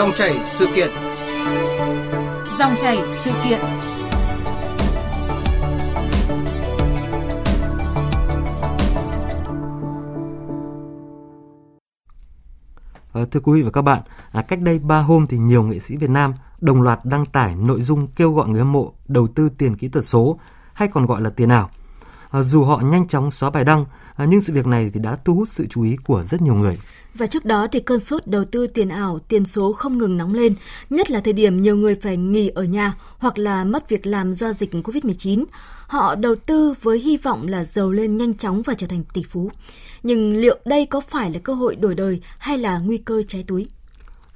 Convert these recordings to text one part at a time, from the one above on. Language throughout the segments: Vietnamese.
Dòng chảy sự kiện. Dòng chảy sự kiện. À, thưa quý vị và các bạn, à, cách đây 3 hôm thì nhiều nghệ sĩ Việt Nam đồng loạt đăng tải nội dung kêu gọi người hâm mộ đầu tư tiền kỹ thuật số hay còn gọi là tiền ảo. À, dù họ nhanh chóng xóa bài đăng, à, nhưng sự việc này thì đã thu hút sự chú ý của rất nhiều người. Và trước đó thì cơn sốt đầu tư tiền ảo, tiền số không ngừng nóng lên, nhất là thời điểm nhiều người phải nghỉ ở nhà hoặc là mất việc làm do dịch Covid-19. Họ đầu tư với hy vọng là giàu lên nhanh chóng và trở thành tỷ phú. Nhưng liệu đây có phải là cơ hội đổi đời hay là nguy cơ cháy túi?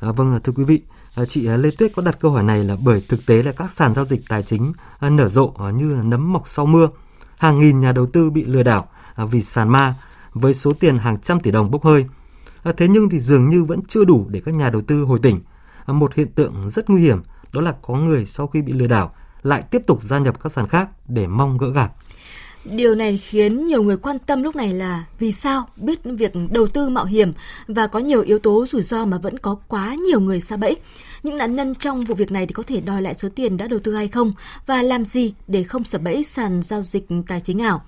À, vâng, thưa quý vị, à, chị Lê Tuyết có đặt câu hỏi này là bởi thực tế là các sàn giao dịch tài chính à, nở rộ như nấm mọc sau mưa. Hàng nghìn nhà đầu tư bị lừa đảo À, vì sàn ma với số tiền hàng trăm tỷ đồng bốc hơi. À, thế nhưng thì dường như vẫn chưa đủ để các nhà đầu tư hồi tỉnh. À, một hiện tượng rất nguy hiểm, đó là có người sau khi bị lừa đảo lại tiếp tục gia nhập các sàn khác để mong gỡ gạc. Điều này khiến nhiều người quan tâm lúc này là vì sao biết việc đầu tư mạo hiểm và có nhiều yếu tố rủi ro mà vẫn có quá nhiều người xa bẫy. Những nạn nhân trong vụ việc này thì có thể đòi lại số tiền đã đầu tư hay không và làm gì để không sập bẫy sàn giao dịch tài chính ảo.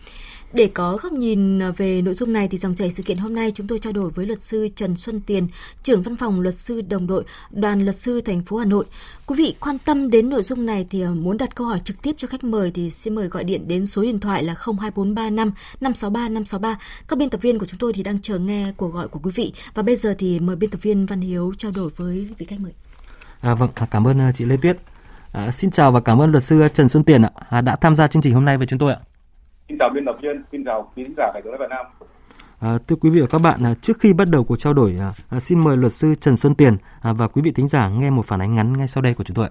Để có góc nhìn à, về nội dung này thì dòng chảy sự kiện hôm nay chúng tôi trao đổi với luật sư Trần Xuân Tiền, trưởng văn phòng luật sư đồng đội, đoàn luật sư thành phố Hà Nội. Quý vị quan tâm đến nội dung này thì à, muốn đặt câu hỏi trực tiếp cho khách mời thì xin mời gọi điện đến số điện thoại là 02435 563 563. Các biên tập viên của chúng tôi thì đang chờ nghe cuộc gọi của quý vị và bây giờ thì mời biên tập viên Văn Hiếu trao đổi với vị khách mời. À, vâng, à, cảm ơn chị Lê Tuyết. À, xin chào và cảm ơn luật sư Trần Xuân Tiền ạ, à, đã tham gia chương trình hôm nay với chúng tôi ạ. Xin chào biên tập viên, xin chào quý khán giả Đài tiếng Việt Nam. À, thưa quý vị và các bạn, à, trước khi bắt đầu cuộc trao đổi, à, à, xin mời luật sư Trần Xuân Tiền à, và quý vị thính giả nghe một phản ánh ngắn ngay sau đây của chúng tôi.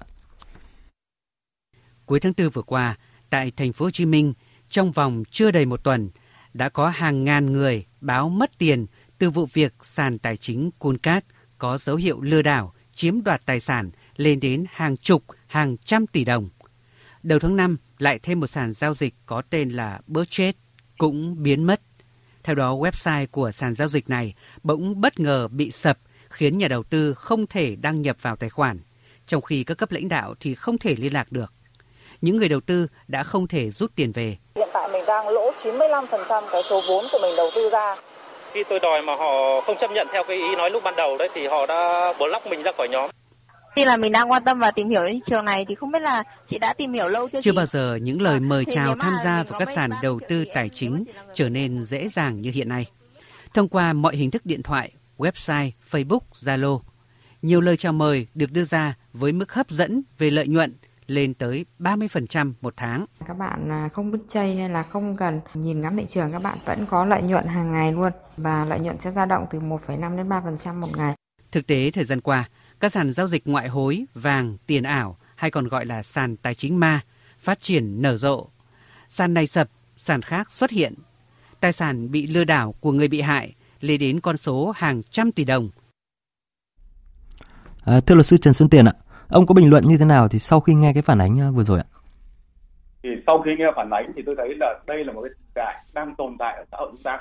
Cuối tháng 4 vừa qua, tại thành phố Hồ Chí Minh, trong vòng chưa đầy một tuần, đã có hàng ngàn người báo mất tiền từ vụ việc sàn tài chính Cuncat có dấu hiệu lừa đảo, chiếm đoạt tài sản lên đến hàng chục, hàng trăm tỷ đồng. Đầu tháng 5, lại thêm một sàn giao dịch có tên là Budget cũng biến mất. Theo đó, website của sàn giao dịch này bỗng bất ngờ bị sập, khiến nhà đầu tư không thể đăng nhập vào tài khoản, trong khi các cấp lãnh đạo thì không thể liên lạc được. Những người đầu tư đã không thể rút tiền về. Hiện tại mình đang lỗ 95% cái số vốn của mình đầu tư ra. Khi tôi đòi mà họ không chấp nhận theo cái ý nói lúc ban đầu đấy thì họ đã block mình ra khỏi nhóm. Khi là mình đang quan tâm và tìm hiểu đến trường này thì không biết là chị đã tìm hiểu lâu chưa? Chưa bao giờ những lời mời chào tham gia vào các sàn đầu tư tài chính trở nên dễ dàng như hiện nay. Thông qua mọi hình thức điện thoại, website, Facebook, Zalo, nhiều lời chào mời được đưa ra với mức hấp dẫn về lợi nhuận lên tới 30% một tháng. Các bạn à, không bứt chay hay là không cần nhìn ngắm thị trường, các bạn vẫn có lợi nhuận hàng ngày luôn và lợi nhuận sẽ dao động từ 1,5 đến 3% một ngày. Thực tế thời gian qua, các sàn giao dịch ngoại hối, vàng, tiền ảo hay còn gọi là sàn tài chính ma phát triển nở rộ. Sàn này sập, sàn khác xuất hiện. Tài sản bị lừa đảo của người bị hại lên đến con số hàng trăm tỷ đồng. À, thưa luật sư Trần Xuân Tiền ạ, ông có bình luận như thế nào thì sau khi nghe cái phản ánh à, vừa rồi ạ? Thì sau khi nghe phản ánh thì tôi thấy là đây là một cái đại đang tồn tại ở xã hội chúng ta.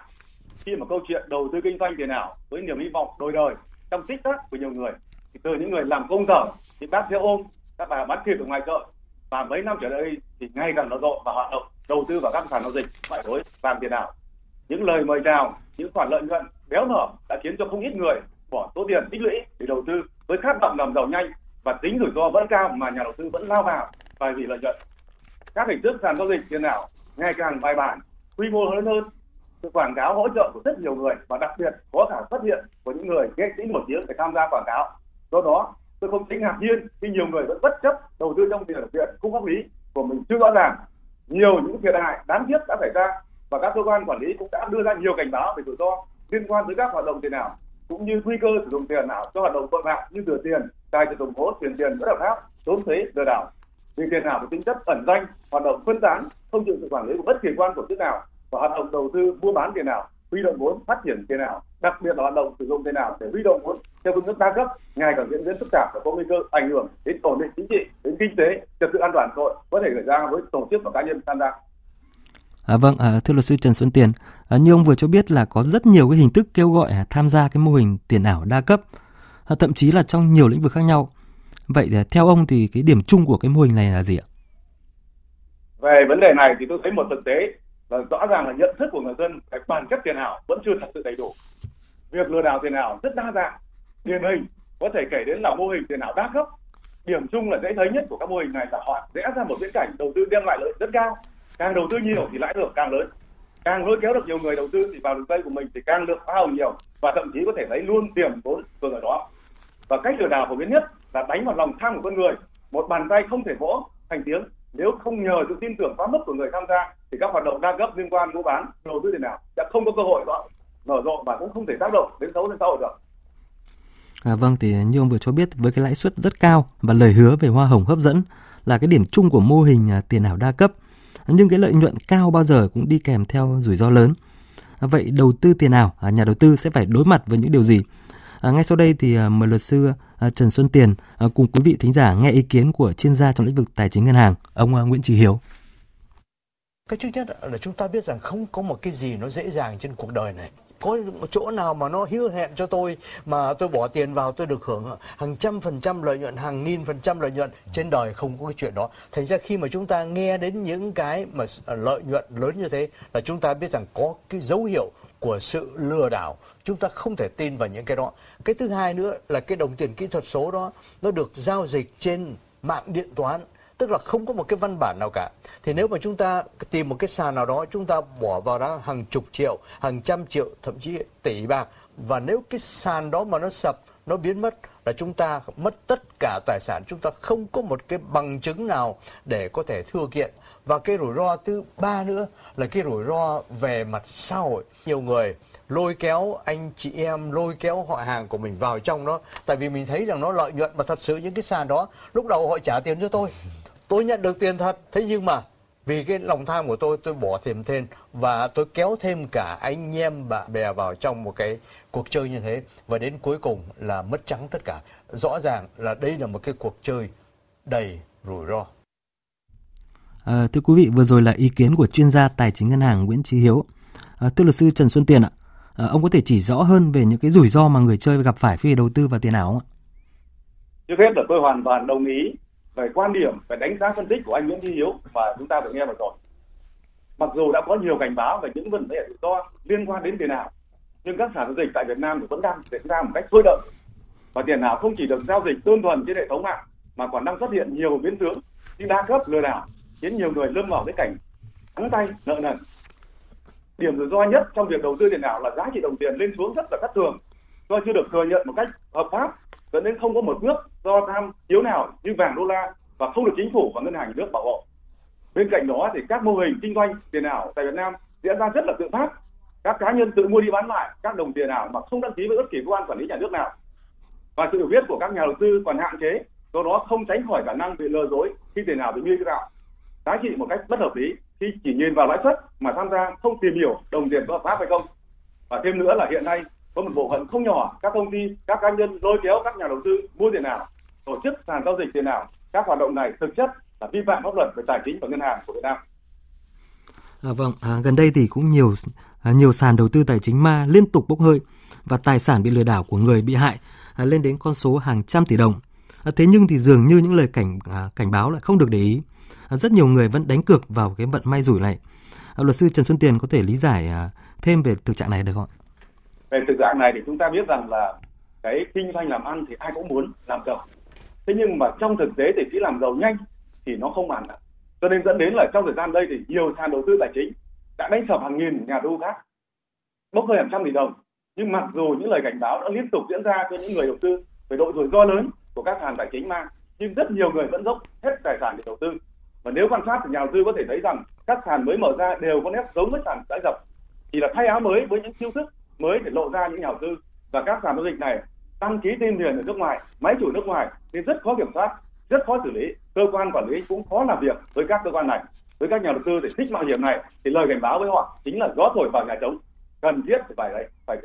Khi mà câu chuyện đầu tư kinh doanh tiền ảo với niềm hy vọng đôi đời trong tích tắc của nhiều người thì từ những người làm công sở, thì bác sẽ ôm, các bà bán thịt ở ngoài chợ. Và mấy năm trở đây thì ngày càng nở rộ và hoạt động, đầu tư vào các sàn giao dịch, ngoại hối, vàng tiền ảo. Những lời mời chào, những khoản lợi nhuận béo nở đã khiến cho không ít người bỏ số tiền tích lũy để đầu tư với khát vọng làm giàu nhanh và tính rủi ro vẫn cao mà nhà đầu tư vẫn lao vào bởi vì lợi nhuận. Các hình thức sàn giao dịch tiền ảo ngày càng bài bản, quy mô lớn hơn. Sự quảng cáo hỗ trợ của rất nhiều người và đặc biệt có cả xuất hiện của những người nghệ sĩ nổi tiếng để tham gia quảng cáo do đó, tôi không thấy ngạc nhiên khi nhiều người vẫn bất chấp đầu tư trong tiền viện cung pháp lý của mình chưa rõ ràng. Nhiều những thiệt hại đáng tiếc đã xảy ra và các cơ quan quản lý cũng đã đưa ra nhiều cảnh báo về rủi ro liên quan tới các hoạt động tiền ảo, cũng như nguy cơ sử dụng tiền ảo cho hoạt động tội phạm như rửa tiền, tài trợ đồng cố chuyển tiền bất hợp pháp, trốn thuế, lừa đảo. Vì tiền ảo có tính chất ẩn danh, hoạt động phân tán, không chịu sự quản lý của bất kỳ quan tổ chức nào và hoạt động đầu tư mua bán tiền ảo, huy động vốn phát triển tiền ảo đặc biệt là hoạt động sử dụng tiền ảo để huy động vốn theo phương thức đa cấp ngày càng diễn biến phức tạp và có nguy cơ ảnh hưởng đến ổn định chính trị đến kinh tế trật tự an toàn xã hội có thể xảy ra với tổ chức và cá nhân tham gia À, vâng, à, thưa luật sư Trần Xuân Tiền, à, như ông vừa cho biết là có rất nhiều cái hình thức kêu gọi à, tham gia cái mô hình tiền ảo đa cấp. thậm chí là trong nhiều lĩnh vực khác nhau. Vậy theo ông thì cái điểm chung của cái mô hình này là gì ạ? Về vấn đề này thì tôi thấy một thực tế là rõ ràng là nhận thức của người dân cái bản chất tiền ảo vẫn chưa thật sự đầy đủ. Việc lừa đảo tiền ảo rất đa dạng, điển hình có thể kể đến là mô hình tiền ảo đa cấp. Điểm chung là dễ thấy nhất của các mô hình này là họ vẽ ra một viễn cảnh đầu tư đem lại lợi rất cao. Càng đầu tư nhiều thì lãi được càng lớn. Càng lôi kéo được nhiều người đầu tư thì vào đường dây của mình thì càng được hoa hồng nhiều và thậm chí có thể lấy luôn tiền vốn từ ở đó. Và cách lừa đảo phổ biến nhất là đánh vào lòng tham của con người. Một bàn tay không thể vỗ thành tiếng nếu không nhờ sự tin tưởng quá mức của người tham gia thì các hoạt động đa cấp liên quan mua bán đầu tư tiền nào sẽ không có cơ hội đó nở rộ và cũng không thể tác động đến xấu đến xã hội được. À, vâng thì như ông vừa cho biết với cái lãi suất rất cao và lời hứa về hoa hồng hấp dẫn là cái điểm chung của mô hình à, tiền ảo đa cấp nhưng cái lợi nhuận cao bao giờ cũng đi kèm theo rủi ro lớn. À, vậy đầu tư tiền ảo, à, nhà đầu tư sẽ phải đối mặt với những điều gì? À, ngay sau đây thì à, mời luật sư à, Trần Xuân Tiền à, cùng quý vị thính giả nghe ý kiến của chuyên gia trong lĩnh vực tài chính ngân hàng, ông à, Nguyễn Trí Hiếu. Cái trước nhất là chúng ta biết rằng không có một cái gì nó dễ dàng trên cuộc đời này có chỗ nào mà nó hứa hẹn cho tôi mà tôi bỏ tiền vào, tôi được hưởng hàng trăm phần trăm lợi nhuận, hàng nghìn phần trăm lợi nhuận, trên đời không có cái chuyện đó. Thành ra khi mà chúng ta nghe đến những cái mà à, lợi nhuận lớn như thế là chúng ta biết rằng có cái dấu hiệu của sự lừa đảo. Chúng ta không thể tin vào những cái đó. Cái thứ hai nữa là cái đồng tiền kỹ thuật số đó, nó được giao dịch trên mạng điện toán tức là không có một cái văn bản nào cả. Thì nếu mà chúng ta tìm một cái sàn nào đó, chúng ta bỏ vào đó hàng chục triệu, hàng trăm triệu, thậm chí tỷ bạc và nếu cái sàn đó mà nó sập, nó biến mất, là chúng ta mất tất cả tài sản. Chúng ta không có một cái bằng chứng nào để có thể thưa kiện. Và cái rủi ro thứ ba nữa là cái rủi ro về mặt xã hội. Nhiều người lôi kéo anh chị em, lôi kéo họ hàng của mình vào trong đó. Tại vì mình thấy rằng nó lợi nhuận mà thật sự những cái sàn đó, lúc đầu họ trả tiền cho tôi tôi nhận được tiền thật. Thế nhưng mà vì cái lòng tham của tôi tôi bỏ thêm thêm và tôi kéo thêm cả anh em bạn bè vào trong một cái cuộc chơi như thế. Và đến cuối cùng là mất trắng tất cả. Rõ ràng là đây là một cái cuộc chơi đầy rủi ro. À, thưa quý vị vừa rồi là ý kiến của chuyên gia tài chính ngân hàng Nguyễn Trí Hiếu. À, thưa luật sư Trần Xuân Tiền ạ à, ông có thể chỉ rõ hơn về những cái rủi ro mà người chơi gặp phải khi đầu tư vào tiền ảo không ạ? Trước hết là tôi hoàn toàn đồng ý về quan điểm về đánh giá phân tích của anh Nguyễn Thi Hiếu mà chúng ta vừa nghe vừa rồi. Mặc dù đã có nhiều cảnh báo về những vấn đề rủi ro liên quan đến tiền ảo, nhưng các sản giao dịch tại Việt Nam thì vẫn đang diễn ra một cách sôi động. Và tiền ảo không chỉ được giao dịch đơn thuần trên hệ thống mạng mà còn đang xuất hiện nhiều biến tướng như đa cấp lừa đảo khiến nhiều người lâm vào cái cảnh trắng tay nợ nần. Điểm rủi ro nhất trong việc đầu tư tiền ảo là giá trị đồng tiền lên xuống rất là thất thường do chưa được thừa nhận một cách hợp pháp dẫn đến không có một nước do tham thiếu nào như vàng đô la và không được chính phủ và ngân hàng nhà nước bảo hộ. Bên cạnh đó thì các mô hình kinh doanh tiền ảo tại Việt Nam diễn ra rất là tự phát. Các cá nhân tự mua đi bán lại các đồng tiền ảo mà không đăng ký với bất kỳ cơ quan quản lý nhà nước nào. Và sự hiểu biết của các nhà đầu tư còn hạn chế, do đó không tránh khỏi khả năng bị lừa dối khi tiền ảo bị như thế nào giá trị một cách bất hợp lý khi chỉ nhìn vào lãi suất mà tham gia không tìm hiểu đồng tiền có hợp pháp hay không. Và thêm nữa là hiện nay có một bộ phận không nhỏ các công ty các cá nhân lôi kéo các nhà đầu tư mua tiền ảo tổ chức sàn giao dịch tiền ảo các hoạt động này thực chất là vi phạm pháp luật về tài chính và ngân hàng của Việt Nam. À, vâng, à, gần đây thì cũng nhiều à, nhiều sàn đầu tư tài chính ma liên tục bốc hơi và tài sản bị lừa đảo của người bị hại à, lên đến con số hàng trăm tỷ đồng. À, thế nhưng thì dường như những lời cảnh à, cảnh báo lại không được để ý. À, rất nhiều người vẫn đánh cược vào cái vận may rủi này. À, luật sư Trần Xuân Tiền có thể lý giải à, thêm về thực trạng này được không? Về thực trạng này thì chúng ta biết rằng là cái kinh doanh làm ăn thì ai cũng muốn làm giàu. Thế nhưng mà trong thực tế thì chỉ làm giàu nhanh thì nó không bàn cho nên dẫn đến là trong thời gian đây thì nhiều sàn đầu tư tài chính đã đánh sập hàng nghìn nhà đầu tư khác, bốc hơi hàng trăm tỷ đồng. Nhưng mặc dù những lời cảnh báo đã liên tục diễn ra cho những người đầu tư về độ rủi ro lớn của các sàn tài chính mang, nhưng rất nhiều người vẫn dốc hết tài sản để đầu tư. Và nếu quan sát thì nhà đầu tư có thể thấy rằng các sàn mới mở ra đều có nét giống với sàn đã dập. Chỉ là thay áo mới với những chiêu thức mới để lộ ra những nhà đầu tư. Và các sàn giao dịch này đăng ký tên miền ở nước ngoài máy chủ nước ngoài thì rất khó kiểm soát rất khó xử lý. Cơ quan quản lý cũng khó làm việc với các cơ quan này. Với các nhà đầu tư để thích mạo hiểm này thì lời cảnh báo với họ chính là gió thổi vào nhà trống. Cần thiết phải đấy phải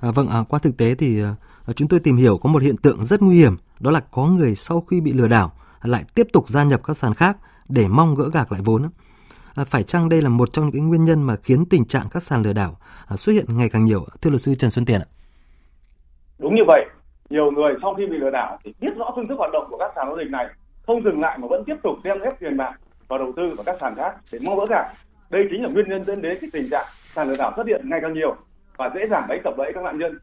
À, vâng, à, qua thực tế thì à, chúng tôi tìm hiểu có một hiện tượng rất nguy hiểm, đó là có người sau khi bị lừa đảo lại tiếp tục gia nhập các sàn khác để mong gỡ gạc lại vốn. À, phải chăng đây là một trong những nguyên nhân mà khiến tình trạng các sàn lừa đảo à, xuất hiện ngày càng nhiều? Thưa luật sư Trần Xuân Tiền ạ. đúng như vậy nhiều người sau khi bị lừa đảo thì biết rõ phương thức hoạt động của các sàn giao dịch này không dừng lại mà vẫn tiếp tục đem ép tiền bạc vào đầu tư vào các sàn khác để mong vỡ cả. đây chính là nguyên nhân dẫn đến cái tình trạng sàn lừa đảo xuất hiện ngày càng nhiều và dễ dàng đánh sập bẫy các nạn nhân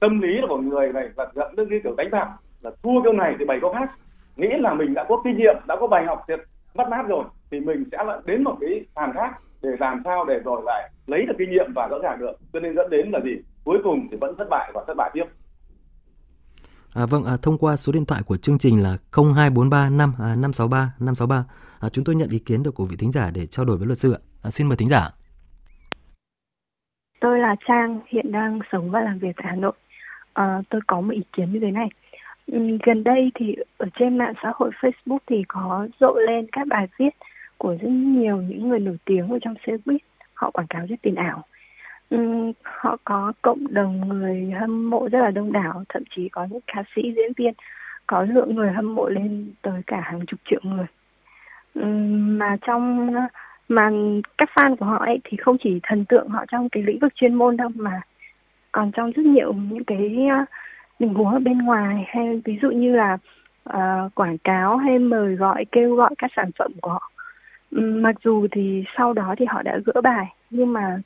tâm lý của người này là dẫn đến cái kiểu đánh bạc là thua cái này thì bày có khác nghĩ là mình đã có kinh nghiệm đã có bài học thiệt bắt mát rồi thì mình sẽ lại đến một cái sàn khác để làm sao để rồi lại lấy được kinh nghiệm và rõ ràng được cho nên dẫn đến là gì cuối cùng thì vẫn thất bại và thất bại tiếp À, vâng, à, thông qua số điện thoại của chương trình là 0243 5 à, 563 563, à, chúng tôi nhận ý kiến được của vị thính giả để trao đổi với luật sư ạ. À, xin mời thính giả. Tôi là Trang, hiện đang sống và làm việc tại Hà Nội. À, tôi có một ý kiến như thế này. Ừ, gần đây thì ở trên mạng xã hội Facebook thì có rộ lên các bài viết của rất nhiều những người nổi tiếng ở trong showbiz. Họ quảng cáo rất tiền ảo. Ừ, họ có cộng đồng người hâm mộ rất là đông đảo, thậm chí có những ca sĩ, diễn viên có lượng người hâm mộ lên tới cả hàng chục triệu người. Ừ, mà trong mà các fan của họ ấy thì không chỉ thần tượng họ trong cái lĩnh vực chuyên môn đâu mà còn trong rất nhiều những cái tình huống ở bên ngoài hay ví dụ như là uh, quảng cáo hay mời gọi kêu gọi các sản phẩm của họ. Mặc dù thì sau đó thì họ đã gỡ bài nhưng mà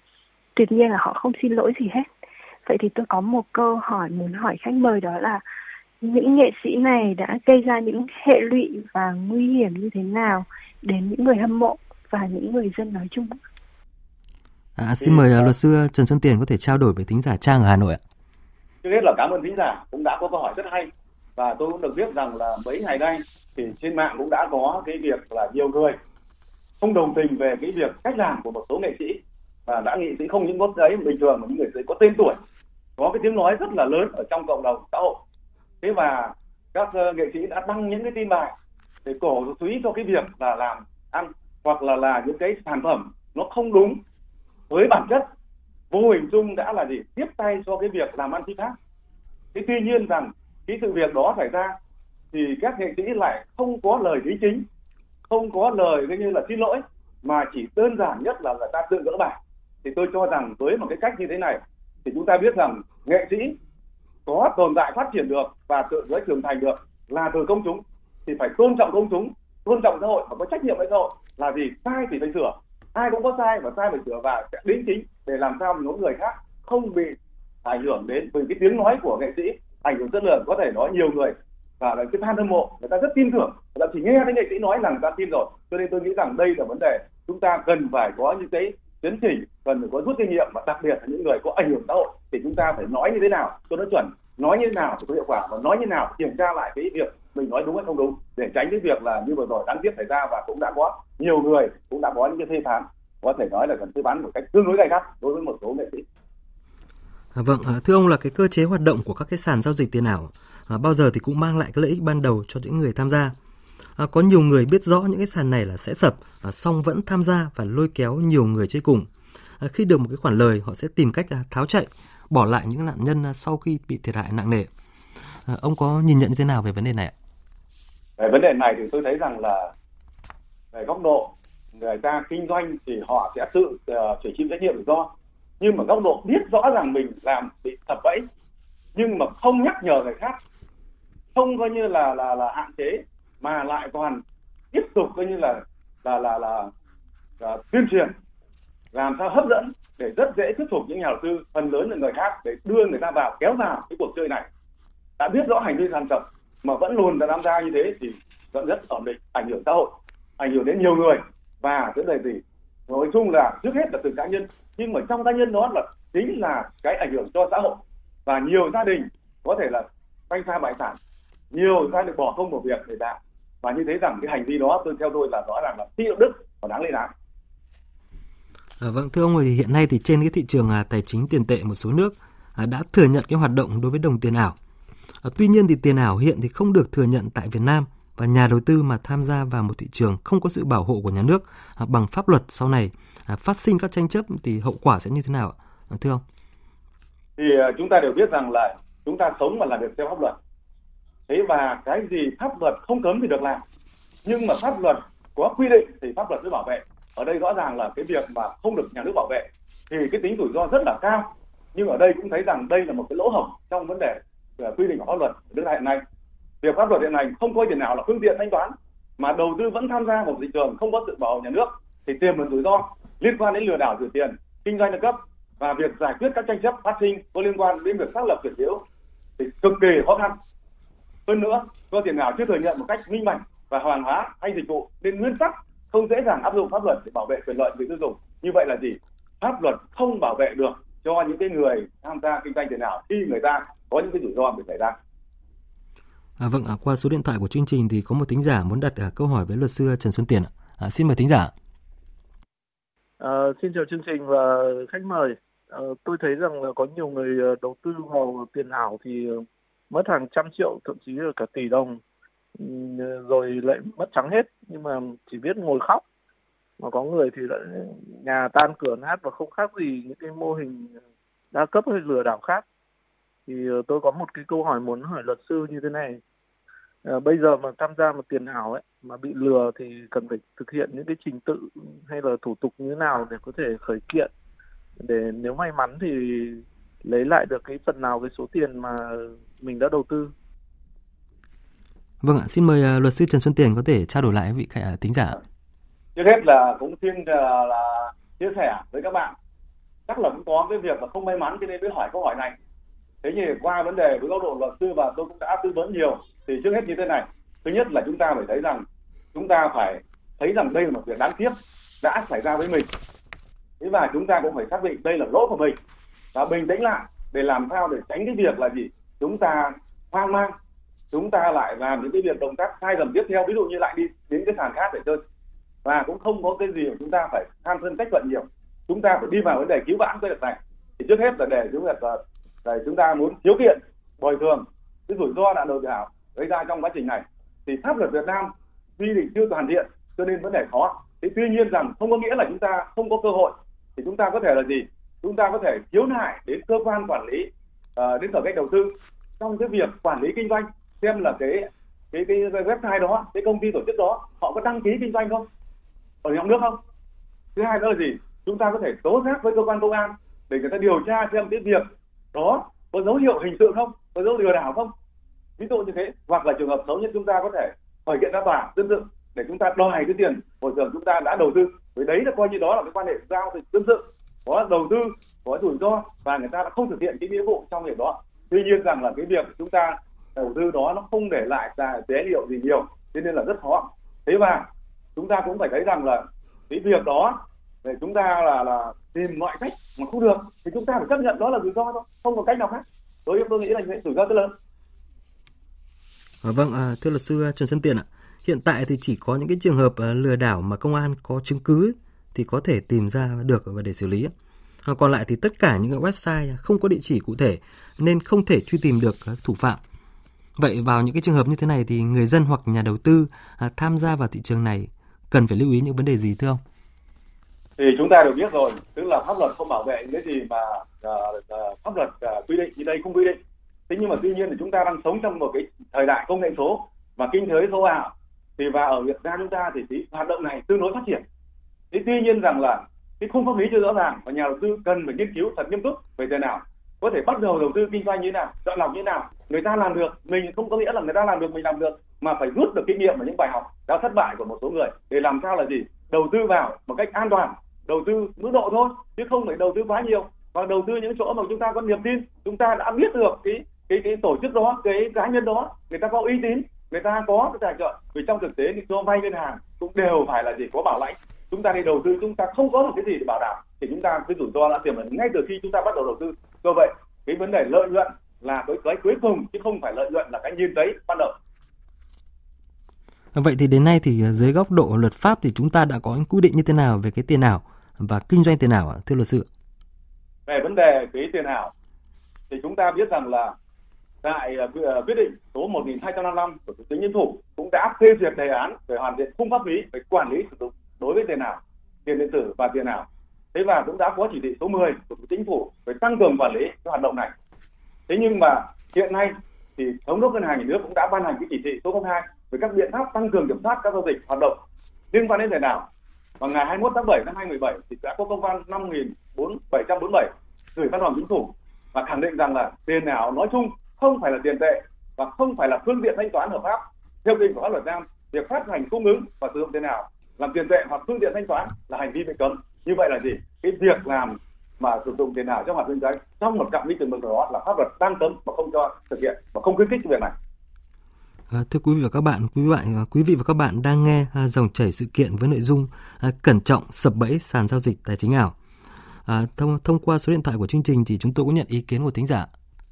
tuyệt nhiên là họ không xin lỗi gì hết. Vậy thì tôi có một câu hỏi muốn hỏi khách mời đó là những nghệ sĩ này đã gây ra những hệ lụy và nguy hiểm như thế nào đến những người hâm mộ và những người dân nói chung? À, xin mời uh, luật sư Trần Xuân Tiền có thể trao đổi với thính giả Trang ở Hà Nội ạ. Trước hết là cảm ơn thính giả cũng đã có câu hỏi rất hay. Và tôi cũng được biết rằng là mấy ngày nay thì trên mạng cũng đã có cái việc là nhiều người không đồng tình về cái việc cách làm của một số nghệ sĩ. Và đã nghĩ sĩ không những có giấy bình thường mà những người giấy có tên tuổi. Có cái tiếng nói rất là lớn ở trong cộng đồng xã hội. Thế và các uh, nghệ sĩ đã đăng những cái tin bài để cổ suý cho cái việc là làm ăn hoặc là là những cái sản phẩm nó không đúng với bản chất vô hình chung đã là gì tiếp tay cho cái việc làm ăn phi pháp. Thế tuy nhiên rằng cái sự việc đó xảy ra, thì các nghệ sĩ lại không có lời lý chính, không có lời coi như là xin lỗi, mà chỉ đơn giản nhất là người ta tự gỡ bài thì tôi cho rằng với một cái cách như thế này, thì chúng ta biết rằng nghệ sĩ có tồn tại phát triển được và tự giới trưởng thành được là từ công chúng, thì phải tôn trọng công chúng, tôn trọng xã hội và có trách nhiệm với xã hội là gì, sai thì phải sửa ai cũng có sai và sai phải sửa và sẽ đính chính để làm sao những người khác không bị ảnh hưởng đến. Bởi cái tiếng nói của nghệ sĩ ảnh hưởng rất lớn, có thể nói nhiều người và là cái fan hâm mộ, người ta rất tin tưởng. Người ta chỉ nghe thấy nghệ sĩ nói là người ta tin rồi. Cho nên tôi nghĩ rằng đây là vấn đề chúng ta cần phải có những cái chấn chỉnh, cần phải có rút kinh nghiệm và đặc biệt là những người có ảnh hưởng xã hội thì chúng ta phải nói như thế nào cho nó chuẩn, nói như thế nào thì có hiệu quả và nói như nào kiểm tra lại cái việc mình nói đúng hay không đúng để tránh cái việc là như vừa rồi đáng tiếc xảy ra và cũng đã có nhiều người cũng đã có những cái phê phán có thể nói là cần phê phán một cách tương đối gay gắt đối với một số nghệ sĩ. À, vâng, à, thưa ông là cái cơ chế hoạt động của các cái sàn giao dịch tiền ảo à, bao giờ thì cũng mang lại cái lợi ích ban đầu cho những người tham gia. À, có nhiều người biết rõ những cái sàn này là sẽ sập, à, song vẫn tham gia và lôi kéo nhiều người chơi cùng. À, khi được một cái khoản lời, họ sẽ tìm cách à, tháo chạy, bỏ lại những nạn nhân à, sau khi bị thiệt hại nặng nề. À, ông có nhìn nhận như thế nào về vấn đề này ạ? Về vấn đề này thì tôi thấy rằng là về góc độ người ta kinh doanh thì họ sẽ tự uh, chịu chịu trách nhiệm rủi ro nhưng mà góc độ biết rõ rằng mình làm bị sập bẫy nhưng mà không nhắc nhở người khác không coi như là là là hạn chế mà lại còn tiếp tục coi như là là là là, là tuyên truyền làm sao hấp dẫn để rất dễ thuyết phục những nhà đầu tư phần lớn là người khác để đưa người ta vào kéo vào cái cuộc chơi này. Đã biết rõ hành vi gian sập mà vẫn luôn là tham gia như thế thì vẫn rất ổn định ảnh hưởng xã hội ảnh hưởng đến nhiều người. Và cái này gì nói chung là trước hết là từ cá nhân nhưng mà trong cá nhân đó là chính là cái ảnh hưởng cho xã hội. Và nhiều gia đình có thể là phanh pha bại sản nhiều gia đình bỏ công một việc để đạt và như thế rằng cái hành vi đó tôi theo tôi là rõ ràng là phi đạo đức và đáng lên án. À, vâng thưa ông thì hiện nay thì trên cái thị trường à, tài chính tiền tệ một số nước à, đã thừa nhận cái hoạt động đối với đồng tiền ảo. Tuy nhiên thì tiền ảo hiện thì không được thừa nhận tại Việt Nam và nhà đầu tư mà tham gia vào một thị trường không có sự bảo hộ của nhà nước à, bằng pháp luật sau này à, phát sinh các tranh chấp thì hậu quả sẽ như thế nào ạ? À, thưa ông? Thì chúng ta đều biết rằng là chúng ta sống và làm việc theo pháp luật. Thế và cái gì pháp luật không cấm thì được làm. Nhưng mà pháp luật có quy định thì pháp luật mới bảo vệ. Ở đây rõ ràng là cái việc mà không được nhà nước bảo vệ thì cái tính rủi ro rất là cao nhưng ở đây cũng thấy rằng đây là một cái lỗ hổng trong vấn đề quy định của pháp luật của nước hiện nay. Việc pháp luật hiện hành không coi tiền nào là phương tiện thanh toán, mà đầu tư vẫn tham gia vào thị trường không có sự bảo hộ nhà nước thì tiềm ẩn rủi ro liên quan đến lừa đảo rửa tiền, kinh doanh đa cấp và việc giải quyết các tranh chấp phát sinh có liên quan đến việc xác lập quyền hữu thì cực kỳ khó khăn. Hơn nữa cơ tiền nào chưa thừa nhận một cách minh bạch và hoàn hóa hay dịch vụ nên nguyên tắc không dễ dàng áp dụng pháp luật để bảo vệ quyền lợi người tiêu dùng. Như vậy là gì? Pháp luật không bảo vệ được cho những cái người tham gia kinh doanh tiền ảo khi người ta có những cái rủi ro bị xảy ra À, vâng, à, qua số điện thoại của chương trình thì có một tính giả muốn đặt à, câu hỏi với luật sư Trần Xuân Tiền ạ. À, xin mời tính giả. À, xin chào chương trình và khách mời. À, tôi thấy rằng là có nhiều người ờ, đầu tư vào tiền ảo thì ờ, mất hàng trăm triệu thậm chí là cả tỷ đồng rồi lại mất trắng hết nhưng mà chỉ biết ngồi khóc mà có người thì lại nhà tan cửa nát và không khác gì những cái mô hình đa cấp hay lừa đảo khác thì tôi có một cái câu hỏi muốn hỏi luật sư như thế này à, bây giờ mà tham gia một tiền ảo ấy mà bị lừa thì cần phải thực hiện những cái trình tự hay là thủ tục như thế nào để có thể khởi kiện để nếu may mắn thì lấy lại được cái phần nào cái số tiền mà mình đã đầu tư. Vâng ạ, xin mời uh, luật sư Trần Xuân Tiền có thể trao đổi lại với vị khách tính giả. Trước hết là cũng xin là chia sẻ với các bạn chắc là cũng có cái việc là không may mắn cho nên mới hỏi câu hỏi này thế thì qua vấn đề với góc độ luật sư và tôi cũng đã tư vấn nhiều, thì trước hết như thế này. Thứ nhất là chúng ta phải thấy rằng, chúng ta phải thấy rằng đây là một việc đáng tiếc đã xảy ra với mình. Thế và chúng ta cũng phải xác định đây là lỗi của mình. Và bình tĩnh lại để làm sao để tránh cái việc là gì? Chúng ta hoang mang, chúng ta lại làm những cái việc động tác sai lầm tiếp theo, ví dụ như lại đi đến cái sàn khác để chơi. Và cũng không có cái gì mà chúng ta phải tham thân trách phận nhiều. Chúng ta phải đi vào vấn đề cứu vãn cái việc này. Thì trước hết là để chúng ta để chúng ta muốn khiếu kiện bồi thường cái rủi ro đã được đảo gây ra trong quá trình này. Thì pháp luật Việt Nam quy định chưa toàn diện cho nên vấn đề khó. Thế tuy nhiên rằng không có nghĩa là chúng ta không có cơ hội. Thì chúng ta có thể là gì? Chúng ta có thể khiếu nại đến cơ quan quản lý uh, đến sở cách đầu tư. Trong cái việc quản lý kinh doanh xem là cái cái cái website đó cái công ty tổ chức đó họ có đăng ký kinh doanh không? Ở trong nước không? Thứ hai nữa là gì? Chúng ta có thể tố giác với cơ quan công an để người ta điều tra xem cái việc đó có dấu hiệu hình sự không? Có dấu lừa đảo không? Ví dụ như thế. Hoặc là trường hợp xấu nhất chúng ta có thể khởi kiện ra tòa dân sự để chúng ta đòi cái tiền bồi thường chúng ta đã đầu tư. Với đấy là coi như đó là cái quan hệ giao dịch dân sự có đầu tư, có rủi ro và người ta đã không thực hiện cái nghĩa vụ trong việc đó. Tuy nhiên rằng là cái việc chúng ta đầu tư đó nó không để lại tài liệu gì nhiều cho nên là rất khó. Thế và chúng ta cũng phải thấy rằng là cái việc đó để chúng ta là là tìm mọi cách mà không được thì chúng ta phải chấp nhận đó là rủi ro thôi không có cách nào khác. Đối với tôi nghĩ là như rủi ro rất lớn. À, vâng à, thưa luật sư à, Trần Xuân Tiền ạ. Hiện tại thì chỉ có những cái trường hợp à, lừa đảo mà công an có chứng cứ thì có thể tìm ra được và để xử lý à, còn lại thì tất cả những cái website không có địa chỉ cụ thể nên không thể truy tìm được à, thủ phạm. Vậy vào những cái trường hợp như thế này thì người dân hoặc nhà đầu tư tham gia vào thị trường này cần phải lưu ý những vấn đề gì thưa ông? Thì chúng ta đều biết rồi tức là pháp luật không bảo vệ những cái gì mà uh, uh, pháp luật uh, quy định như đây không quy định. Thế nhưng mà tuy nhiên thì chúng ta đang sống trong một cái thời đại công nghệ số và kinh tế số ảo. Thì và ở Việt Nam chúng ta thì cái hoạt động này tương đối phát triển. Thế tuy nhiên rằng là cái khung pháp lý chưa rõ ràng và nhà đầu tư cần phải nghiên cứu thật nghiêm túc về thế nào có thể bắt đầu đầu tư kinh doanh như thế nào chọn lọc như thế nào người ta làm được mình không có nghĩa là người ta làm được mình làm được mà phải rút được kinh nghiệm và những bài học đã thất bại của một số người để làm sao là gì? Đầu tư vào một cách an toàn đầu tư mức độ thôi, chứ không phải đầu tư quá nhiều. Và đầu tư những chỗ mà chúng ta có niềm tin, chúng ta đã biết được cái cái cái tổ chức đó, cái cá nhân đó, người ta có uy tín, người ta có cái tài trợ. Vì trong thực tế thì cho vay ngân hàng cũng đều phải là gì có bảo lãnh. Chúng ta đi đầu tư, chúng ta không có một cái gì để bảo đảm. Thì chúng ta cái rủi ro đã tiềm ẩn ngay từ khi chúng ta bắt đầu đầu tư. Do vậy, cái vấn đề lợi nhuận là cái cái cuối cùng, chứ không phải lợi nhuận là cái nhìn thấy ban đầu. Vậy thì đến nay thì ờ, dưới góc độ luật pháp thì chúng ta đã có những quy định như thế nào về cái tiền ảo? Và kinh doanh tiền ảo ạ, thưa luật sư? Về vấn đề cái tiền ảo thì chúng ta biết rằng là tại à, à, quyết định số 1255 của Thủ tướng Chính phủ cũng đã phê duyệt đề án về hoàn thiện khung pháp lý về quản lý sử dụng đối với tiền ảo, tiền điện tử và tiền ảo. Thế và cũng đã có chỉ thị số 10 của Thủ tướng Chính phủ về tăng cường quản lý cái hoạt động này. Thế nhưng mà hiện nay thì thống đốc ngân hàng nhà nước cũng đã ban hành cái chỉ thị số 02 về các biện pháp tăng cường kiểm soát các giao dịch hoạt động liên quan đến tiền ảo vào ngày 21 tháng 7 năm 2017 thì đã có công văn 5.747 gửi văn phòng chính phủ và khẳng định rằng là tiền ảo nói chung không phải là tiền tệ và không phải là phương tiện thanh toán hợp pháp. Theo quy định của pháp luật Việt Nam, việc phát hành cung ứng và sử dụng tiền ảo làm tiền tệ hoặc phương tiện thanh toán là hành vi bị cấm. Như vậy là gì? Cái việc làm mà sử dụng tiền ảo trong hoạt động kinh doanh trong một phạm vi từng mực đó là pháp luật đang cấm và không cho thực hiện và không khuyến khích cái việc này. À, thưa quý vị và các bạn, quý vị, và quý vị và các bạn đang nghe à, dòng chảy sự kiện với nội dung à, cẩn trọng sập bẫy sàn giao dịch tài chính ảo. À, thông thông qua số điện thoại của chương trình thì chúng tôi cũng nhận ý kiến của thính giả.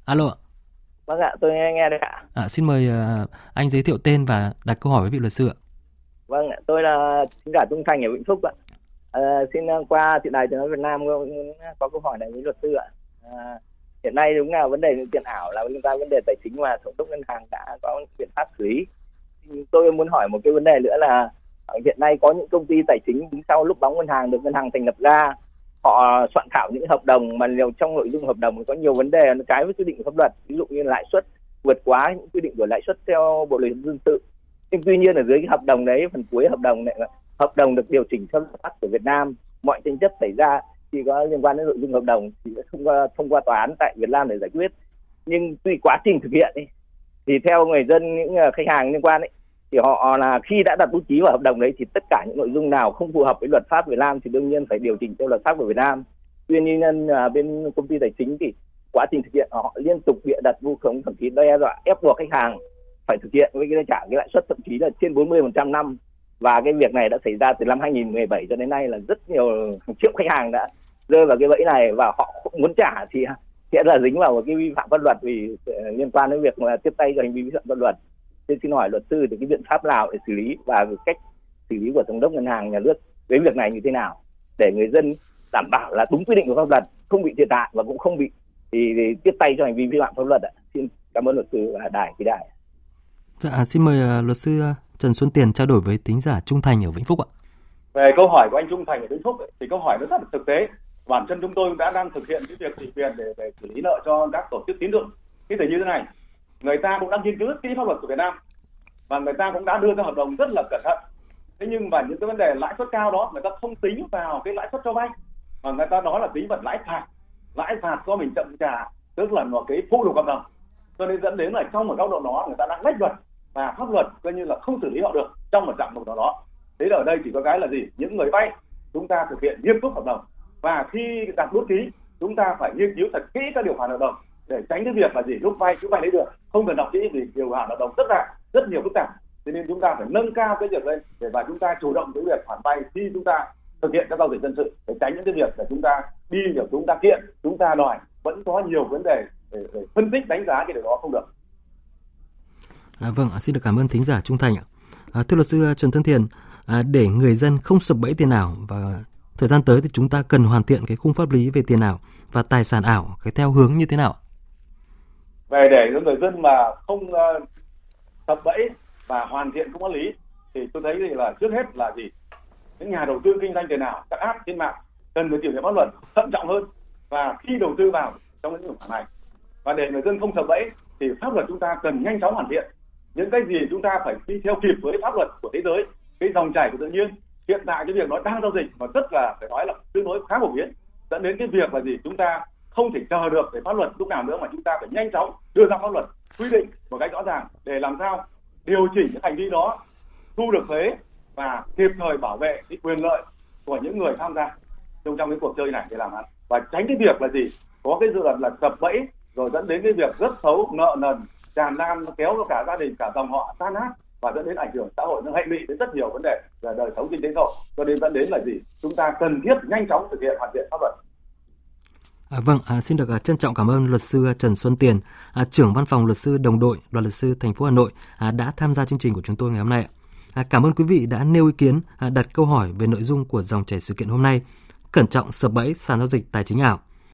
Alo ạ. Vâng ạ, tôi nghe, nghe được ạ. À, xin mời anh giới thiệu tên và đặt câu hỏi với vị luật sư ạ. Vâng, tôi là thính giả Trung Thành ở Vĩnh Phúc ạ. À, xin qua thị đài tiếng nói Việt Nam có câu hỏi này với luật sư ạ. À, hiện nay đúng là vấn đề tiền ảo là liên quan vấn đề tài chính mà thống đốc ngân hàng đã có biện pháp xử lý. Tôi muốn hỏi một cái vấn đề nữa là ờ, hiện nay có những công ty tài chính sau lúc bóng ngân hàng được ngân hàng thành lập ra, họ soạn thảo những hợp đồng mà nhiều trong nội dung hợp đồng có nhiều vấn đề nó trái với quy định của pháp luật, ví dụ như lãi suất, vượt quá những quy định của lãi suất theo bộ luật dân sự. Nhưng tuy nhiên ở dưới cái hợp đồng đấy, phần cuối hợp đồng này hợp đồng được điều chỉnh theo luật pháp của Việt Nam, mọi tranh chấp xảy ra khi có liên quan đến nội dung hợp đồng thì sẽ không qua thông qua tòa án tại Việt Nam để giải quyết. Nhưng tuy quá trình thực hiện ấy, thì theo người dân những à, khách hàng liên quan ấy thì họ là khi đã đặt bút ký vào hợp đồng đấy thì tất cả những nội dung nào không phù hợp với luật pháp Việt Nam thì đương nhiên phải điều chỉnh theo luật pháp của Việt Nam. Tuy nhiên à, bên công ty tài chính thì quá trình thực hiện họ liên tục bịa đặt vu khống thậm chí đe dọa ép buộc khách hàng phải thực hiện với cái trả cái lãi suất thậm chí là trên 40% năm và cái việc này đã xảy ra từ năm 2017 cho đến nay là rất nhiều hàng triệu khách hàng đã rơi vào cái bẫy này và họ muốn trả thì sẽ là dính vào một cái vi phạm pháp luật vì ờ, liên quan đến việc là tiếp tay cho hành vi vi phạm pháp luật. Nên xin hỏi luật sư thì cái biện pháp nào để xử lý và cách xử lý của thống đốc ngân hàng nhà nước với việc này như thế nào để người dân đảm bảo là đúng quy định của pháp luật, không bị thiệt hại và cũng không bị thì, thì tiếp tay cho hành vi vi phạm pháp luật ạ. Xin cảm ơn luật sư và đài kỳ đài. Dạ, xin mời ờ, luật sư ờ, Trần Xuân Tiền trao đổi với tính giả Trung Thành ở Vĩnh Phúc ạ. Về câu hỏi của anh Trung Thành ở Vĩnh Phúc ấy, thì câu hỏi nó rất là thực tế. Bản thân chúng tôi đã đang thực hiện cái việc ủy quyền để, để xử lý nợ cho các tổ chức tín dụng. Cái thể như thế này người ta cũng đang nghiên cứu rất kỹ pháp luật của Việt Nam và người ta cũng đã đưa ra hợp đồng rất là cẩn thận. Thế nhưng mà những cái vấn đề lãi suất cao đó người ta không tính vào cái lãi suất cho vay mà người ta nói là tính vào lãi phạt. Lãi phạt do mình chậm trả tức là một cái phụ lục hợp đồng. Cho nên dẫn đến là trong một góc độ đó người ta đang lách luật và pháp luật coi như là không xử lý họ được trong một trạng mục nào đó. Thế là ở đây chỉ có cái là gì? Những người vay chúng ta thực hiện nghiêm túc hợp đồng. Và khi đặt bút ký chúng ta phải nghiên cứu thật kỹ các điều khoản hợp đồng để tránh cái việc là gì? Lúc vay chúng vay lấy được. Không cần đọc kỹ vì điều khoản hợp đồng rất là rất nhiều phức tạp. Cho nên chúng ta phải nâng cao cái việc lên để và chúng ta chủ động cái việc khoản vay khi chúng ta thực hiện các giao dịch dân sự để tránh những cái việc là chúng ta đi được chúng ta kiện chúng ta đòi. Vẫn có nhiều vấn đề để, để phân tích đánh giá cái điều đó không được. À, vâng, à, xin được cảm ơn thính giả Trung Thành ạ. À, thưa luật sư à, Trần Thân Thiền, à, để người dân không sập bẫy tiền ảo và Thời gian tới thì chúng ta cần hoàn thiện cái khung pháp lý về tiền ảo và tài sản ảo cái theo hướng như thế nào? Về để cho người dân mà không uh, bẫy và hoàn thiện khung pháp lý thì tôi thấy thì là trước hết là gì? Những nhà đầu tư kinh doanh tiền ảo, các app trên mạng cần phải tìm hiểu pháp luật thận trọng hơn và khi đầu tư vào trong những lĩnh vực này và để người dân không sập bẫy thì pháp luật chúng ta cần nhanh chóng hoàn thiện những cái gì chúng ta phải đi theo kịp với pháp luật của thế giới, cái dòng chảy của tự nhiên, hiện tại cái việc nó đang giao dịch và rất là phải nói là tương đối khá phổ biến, dẫn đến cái việc là gì? Chúng ta không thể chờ được để pháp luật lúc nào nữa mà chúng ta phải nhanh chóng đưa ra pháp luật quy định một cách rõ ràng để làm sao điều chỉnh cái hành vi đó, thu được thuế và kịp thời bảo vệ cái quyền lợi của những người tham gia trong trong cái cuộc chơi này để làm ăn. Và tránh cái việc là gì? Có cái dự luật là sập bẫy, rồi dẫn đến cái việc rất xấu, nợ nần tràn lan kéo cả gia đình cả dòng họ tan nát và dẫn đến ảnh hưởng xã hội nó hệ lụy đến rất nhiều vấn đề về đời sống kinh tế xã hội cho nên dẫn đến là gì chúng ta cần thiết nhanh chóng thực hiện hoàn thiện pháp luật À, vâng, à, xin được à, trân trọng cảm ơn luật sư Trần Xuân Tiền, à, trưởng văn phòng luật sư đồng đội đoàn luật sư thành phố Hà Nội à, đã tham gia chương trình của chúng tôi ngày hôm nay. À, cảm ơn quý vị đã nêu ý kiến, à, đặt câu hỏi về nội dung của dòng chảy sự kiện hôm nay. Cẩn trọng sập bẫy sàn giao dịch tài chính ảo.